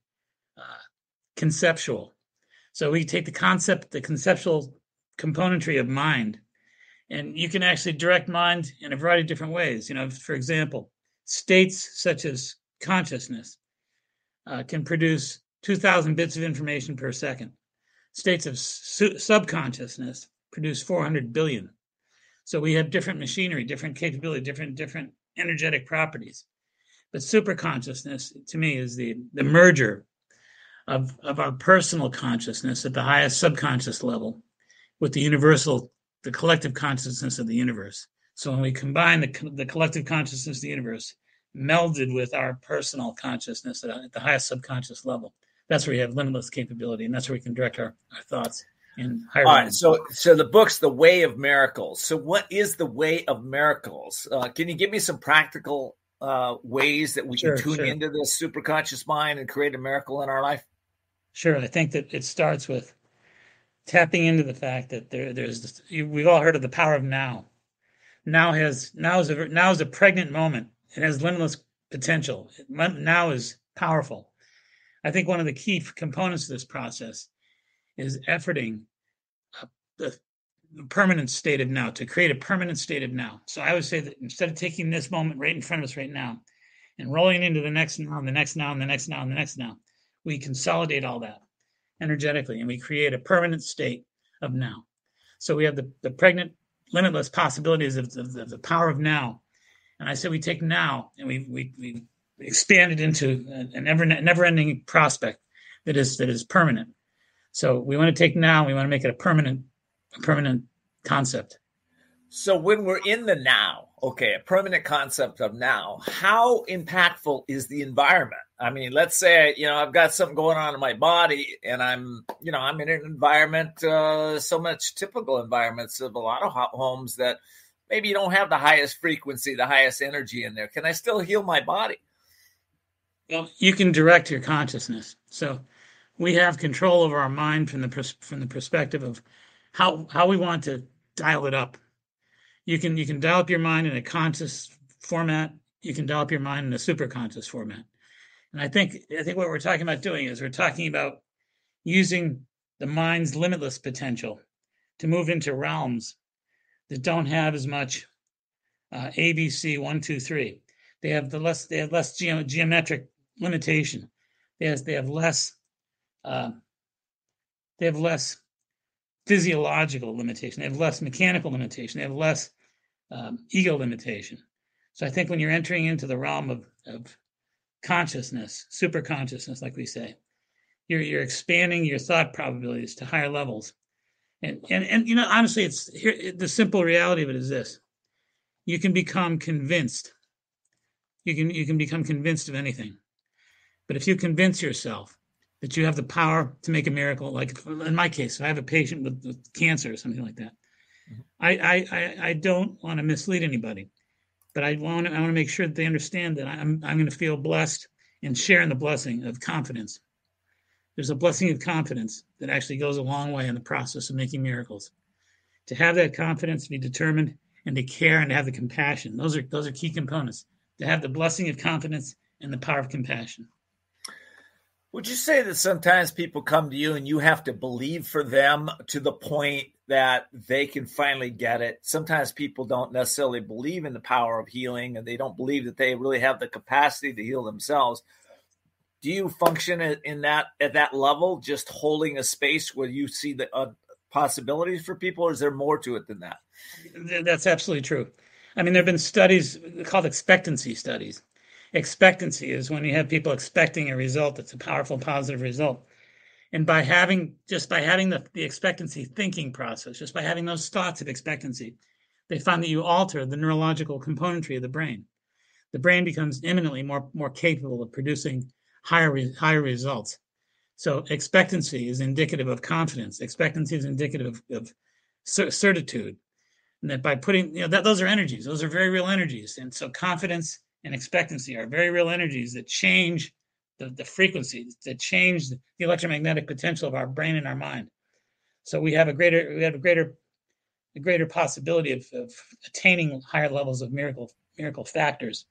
uh, conceptual. So we take the concept, the conceptual componentry of mind, and you can actually direct mind in a variety of different ways. You know, for example, states such as consciousness uh, can produce 2,000 bits of information per second. States of su- subconsciousness produce 400 billion. So we have different machinery, different capability, different different energetic properties. But superconsciousness, to me, is the the merger of of our personal consciousness at the highest subconscious level with the universal the collective consciousness of the universe. So when we combine the, the collective consciousness of the universe melded with our personal consciousness at, the highest subconscious level, that's where we have limitless capability, and that's where we can direct our, our thoughts in higher. All right, so so the book's the Way of Miracles. So what is the Way of Miracles? Uh, can you give me some practical uh, ways that we sure, can tune sure. into this superconscious mind and create a miracle in our life? Sure, I think that it starts with tapping into the fact that there, there's this, we've all heard of the power of now. Now has now is a now is a pregnant moment. It has limitless potential. Now is powerful. I think one of the key components of this process is efforting the permanent state of now to create a permanent state of now. So I would say that instead of taking this moment right in front of us right now and rolling into the next now and the next now and the next now and the next now, we consolidate all that energetically and we create a permanent state of now. So we have the, the pregnant, limitless possibilities of, of, of the power of now. And I say we take now and we, we, we expand it into an ever, never ending prospect that is, that is permanent. So we want to take now, we want to make it a permanent, a permanent concept. So when we're in the now, okay, a permanent concept of now, how impactful is the environment? I mean, let's say you know I've got something going on in my body, and I'm you know I'm in an environment, uh, so much typical environments of a lot of homes that maybe you don't have the highest frequency, the highest energy in there. Can I still heal my body? Well, you can direct your consciousness. So we have control over our mind from the pers- from the perspective of how how we want to dial it up. You can you can dial up your mind in a conscious format. You can dial up your mind in a super conscious format. And I think I think what we're talking about doing is we're talking about using the mind's limitless potential to move into realms that don't have as much uh, ABC one two three. They have the less they have less ge- geometric limitation. They have, they have less uh, they have less physiological limitation. They have less mechanical limitation. They have less um, ego limitation. So I think when you're entering into the realm of, of consciousness, super consciousness, like we say, you're you're expanding your thought probabilities to higher levels. And and and you know, honestly, it's here. The simple reality of it is this: you can become convinced. You can you can become convinced of anything, but if you convince yourself that you have the power to make a miracle. Like in my case, I have a patient with, with cancer or something like that. Mm-hmm. I, I, I don't want to mislead anybody, but I want to, I want to make sure that they understand that I'm, I'm going to feel blessed and share in the blessing of confidence. There's a blessing of confidence that actually goes a long way in the process of making miracles. To have that confidence, to be determined, and to care and to have the compassion. Those are those are key components. To have the blessing of confidence and the power of compassion. Would you say that sometimes people come to you and you have to believe for them to the point that they can finally get it? Sometimes people don't necessarily believe in the power of healing and they don't believe that they really have the capacity to heal themselves. Do you function in that at that level, just holding a space where you see the uh, possibilities for people, or is there more to it than that? That's absolutely true. I mean, there have been studies called expectancy studies expectancy is when you have people expecting a result that's a powerful positive result. And by having just by having the, the expectancy thinking process just by having those thoughts of expectancy they find that you alter the neurological componentry of the brain. The brain becomes eminently more more capable of producing higher higher results. So expectancy is indicative of confidence. Expectancy is indicative of, of certitude. And that by putting you know that those are energies. Those are very real energies. And so confidence and expectancy are very real energies that change the, the frequency, that change the electromagnetic potential of our brain and our mind. So we have a greater we have a greater a greater possibility of, of attaining higher levels of miracle miracle factors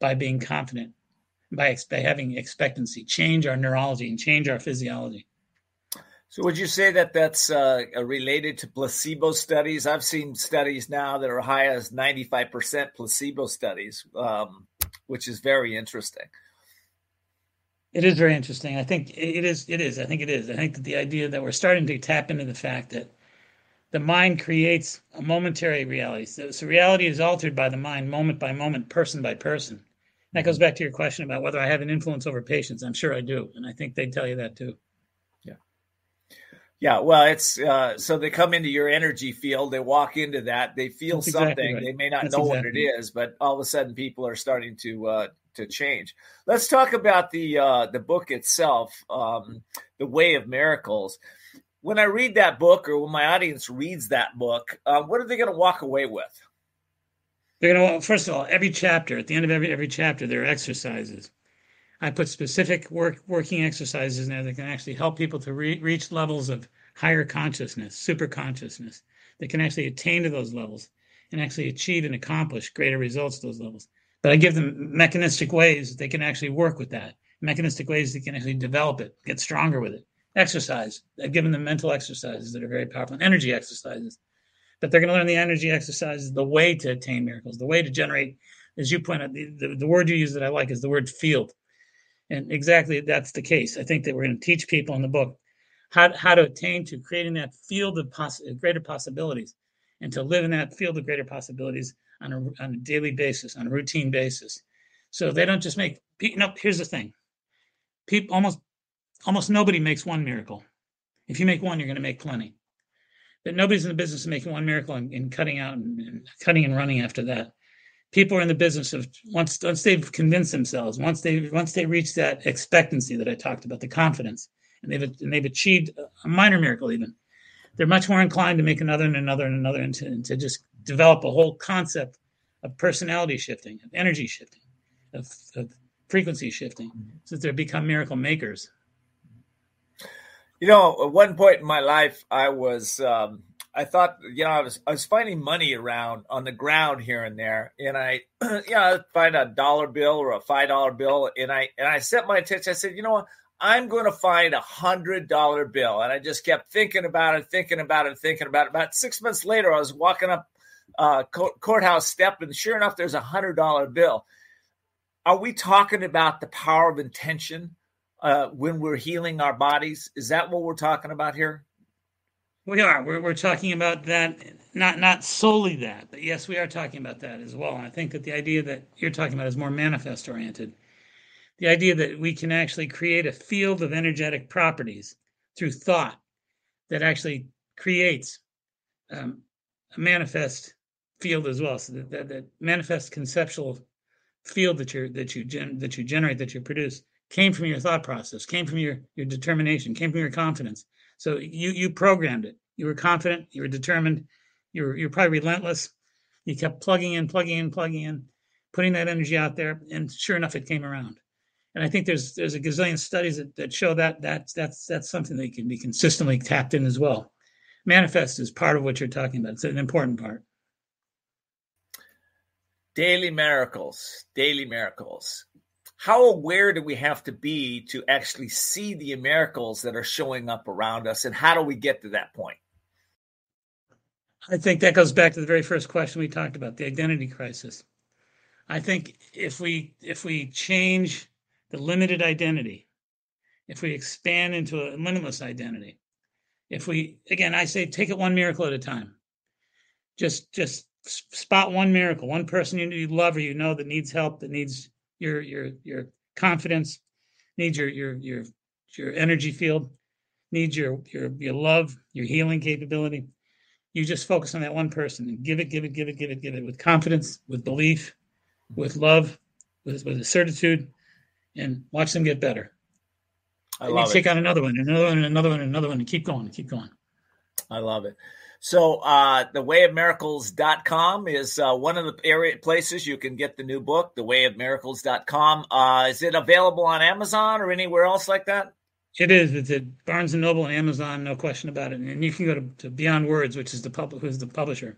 by being confident, by, by having expectancy, change our neurology and change our physiology. So, would you say that that's uh, related to placebo studies? I've seen studies now that are high as 95% placebo studies, um, which is very interesting. It is very interesting. I think it is. It is. I think it is. I think that the idea that we're starting to tap into the fact that the mind creates a momentary reality. So, so reality is altered by the mind, moment by moment, person by person. That goes mm-hmm. back to your question about whether I have an influence over patients. I'm sure I do, and I think they tell you that too. Yeah, well, it's uh, so they come into your energy field, they walk into that, they feel That's something. exactly right. They may not That's know exactly what it is, but all of a sudden people are starting to uh, to change. Let's talk about the uh, the book itself, um, The Way of Miracles. When I read that book, or when my audience reads that book, uh, what are they going to walk away with? They're gonna first of all, every chapter, at the end of every every chapter, there are exercises. I put specific work working exercises in there that can actually help people to re- reach levels of higher consciousness, super consciousness, that can actually attain to those levels and actually achieve and accomplish greater results at those levels. But I give them mechanistic ways that they can actually work with that, mechanistic ways they can actually develop it, get stronger with it. Exercise. I've given them mental exercises that are very powerful, and energy exercises. But they're going to learn the energy exercises, the way to attain miracles, the way to generate, as you point out, the, the, the word you use that I like is the word field. And exactly that's the case. I think that we're going to teach people in the book how, how to attain to creating that field of poss- greater possibilities and to live in that field of greater possibilities on a, on a daily basis, on a routine basis. So they don't just make, you know, here's the thing. People almost, almost nobody makes one miracle. If you make one, you're going to make plenty. But nobody's in the business of making one miracle and, and cutting out and, and cutting and running after that people are in the business of once once they've convinced themselves, once they once they reach that expectancy that I talked about, the confidence, and they've and they've achieved a minor miracle even, they're much more inclined to make another and another and another and to, and to just develop a whole concept of personality shifting, of energy shifting, of, of frequency shifting, so that they become miracle makers. You know, at one point in my life, I was um, I thought, you know, I was I was finding money around on the ground here and there, and I, you know, I'd find a dollar bill or a five dollar bill, and I and I set my attention. I said, you know what, I'm going to find a hundred dollar bill, and I just kept thinking about it, thinking about it, thinking about it. About six months later, I was walking up uh, courthouse step, and sure enough, there's a hundred dollar bill. Are we talking about the power of intention uh, when we're healing our bodies? Is that what we're talking about here? We are. We're, we're talking about that, not not solely that, but yes, we are talking about that as well. And I think that the idea that you're talking about is more manifest oriented. The idea that we can actually create a field of energetic properties through thought that actually creates um, a manifest field as well. So that, that, that manifest conceptual field that you that you gen, that you generate that you produce came from your thought process, came from your your determination, came from your confidence so you you programmed it. You were confident. You were determined. You were you're probably relentless. You kept plugging in, plugging in, plugging in, putting that energy out there, and sure enough, it came around. And I think there's there's a gazillion studies that, that show that that's that's that's something that can be consistently tapped in as well. Manifest is part of what you're talking about. It's an important part. Daily miracles, daily miracles how aware do we have to be to actually see the miracles that are showing up around us and how do we get to that point? I think that goes back to the very first question we talked about the identity crisis. I think if we if we change the limited identity if we expand into a limitless identity if we again i say take it one miracle at a time. Just just spot one miracle one person you love or you know that needs help that needs your your your confidence, needs your your your your energy field, needs your your your love, your healing capability. You just focus on that one person and give it, give it, give it, give it, give it with confidence, with belief, with love, with with certitude, and watch them get better. I and love you take out another one, another one, another one, another one, and keep going, keep going. I love it. So uh, the wayofmiracles.com is uh, one of the area places you can get the new book, the wayofmiracles.com. Uh, is it available on Amazon or anywhere else like that? It is. It's at Barnes and Noble and Amazon, no question about it. And you can go to, to Beyond Words, which is the pub- who's the publisher.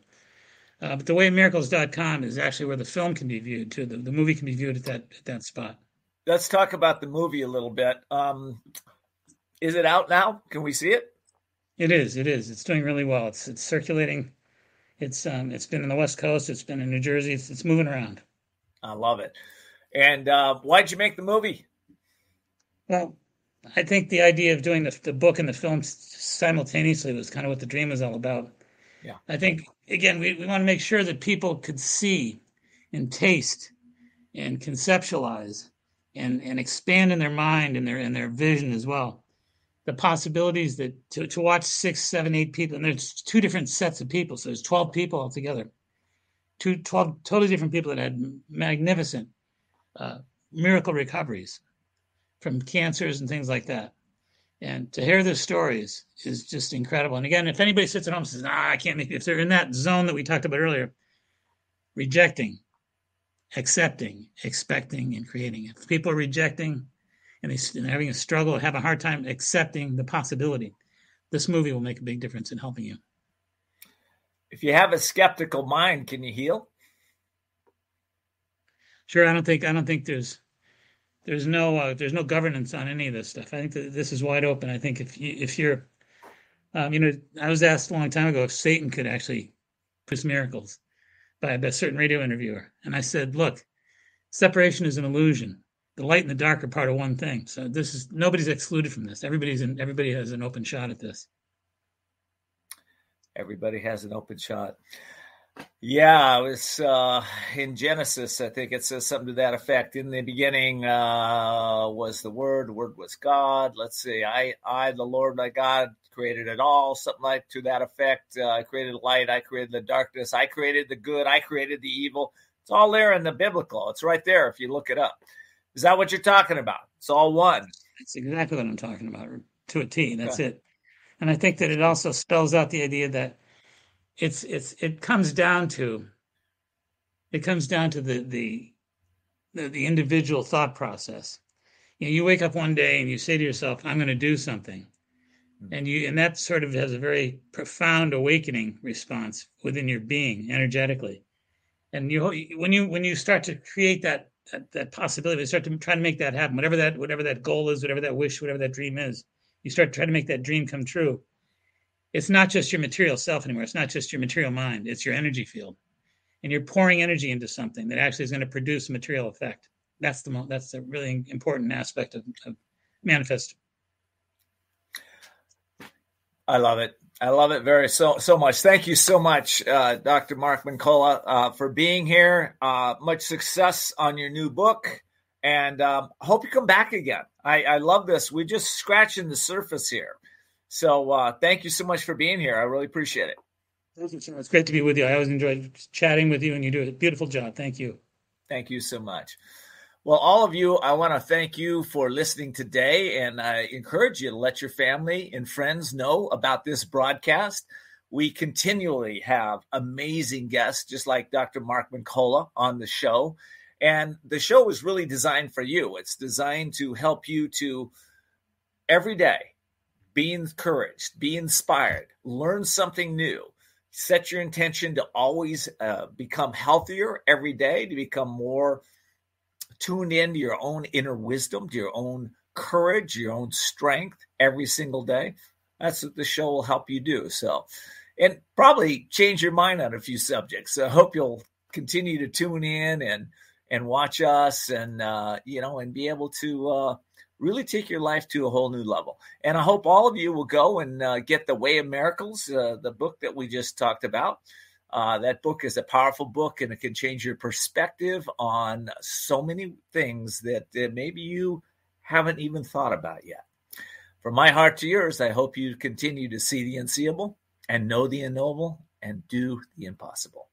Uh, but the wayofmiracles.com is actually where the film can be viewed too. The, the movie can be viewed at that at that spot. Let's talk about the movie a little bit. Um, is it out now? Can we see it? It is. It is. It's doing really well. It's it's circulating. It's um it's been in the West Coast. It's been in New Jersey. It's, it's moving around. I love it. And uh, why'd you make the movie? Well, I think the idea of doing the, the book and the film simultaneously was kind of what the dream was all about. Yeah. I think again we, we want to make sure that people could see and taste and conceptualize and, and expand in their mind and their and their vision as well the possibilities that to, to watch six, seven, eight people, and there's two different sets of people. So there's 12 people altogether, two, 12 totally different people that had magnificent uh, miracle recoveries from cancers and things like that. And to hear their stories is just incredible. And again, if anybody sits at home and says, ah, I can't make it, if they're in that zone that we talked about earlier, rejecting, accepting, expecting, and creating. If people are rejecting, and they're having a struggle, have a hard time accepting the possibility, this movie will make a big difference in helping you. If you have a skeptical mind, can you heal? Sure, I don't think I don't think there's there's no uh, there's no governance on any of this stuff. I think that this is wide open. I think if you if you're um, you know, I was asked a long time ago if Satan could actually produce miracles by a certain radio interviewer, and I said, look, separation is an illusion the light and the dark are part of one thing. So this is nobody's excluded from this. Everybody's in, everybody has an open shot at this. Everybody has an open shot. Yeah, it was uh, in Genesis. I think it says something to that effect. In the beginning uh, was the Word. The Word was God. Let's see. I, I, the Lord, my God, created it all. Something like to that effect. Uh, I created light. I created the darkness. I created the good. I created the evil. It's all there in the biblical. It's right there if you look it up. Is that what you're talking about? It's all one. That's exactly what I'm talking about to a T. That's okay. it. And I think that it also spells out the idea that it's it's it comes down to it comes down to the the the, the individual thought process. You know, you wake up one day and you say to yourself, "I'm going to do something," mm-hmm. and you and that sort of has a very profound awakening response within your being energetically. And you when you when you start to create that that, that possibility to start to try to make that happen. Whatever that whatever that goal is whatever that wish whatever that dream is you start trying to make that dream come true. It's not just your material self anymore. It's not just your material mind. It's your energy field. And you're pouring energy into something that actually is going to produce a material effect. That's the that's a really important aspect of, of manifest. I love it I love it very so so much. Thank you so much, uh, Dr. Mark Mincolla, uh, for being here. Uh, much success on your new book, and um, hope you come back again. I, I, love this. We're just scratching the surface here. So uh, thank you so much for being here. I really appreciate it. Thank you so much. It's great to be with you. I always enjoy chatting with you, and you do a beautiful job. Thank you. Thank you so much. Well, all of you, I want to thank you for listening today, and I encourage you to let your family and friends know about this broadcast. We continually have amazing guests, just like Dr. Mark Mincolla on the show. And the show is really designed for you. It's designed to help you to every day be encouraged, be inspired, learn something new, set your intention to always uh, become healthier every day, to become more tuned in to your own inner wisdom, to your own courage, your own strength every single day. That's what the show will help you do. So, and probably change your mind on a few subjects. So I hope you'll continue to tune in and and watch us, and uh, you know, and be able to uh, really take your life to a whole new level. And I hope all of you will go and uh, get the Way of Miracles, uh, the book that we just talked about. Uh, that book is a powerful book and it can change your perspective on so many things that uh, maybe you haven't even thought about yet. From my heart to yours, I hope you continue to see the unseeable and know the unknowable and do the impossible.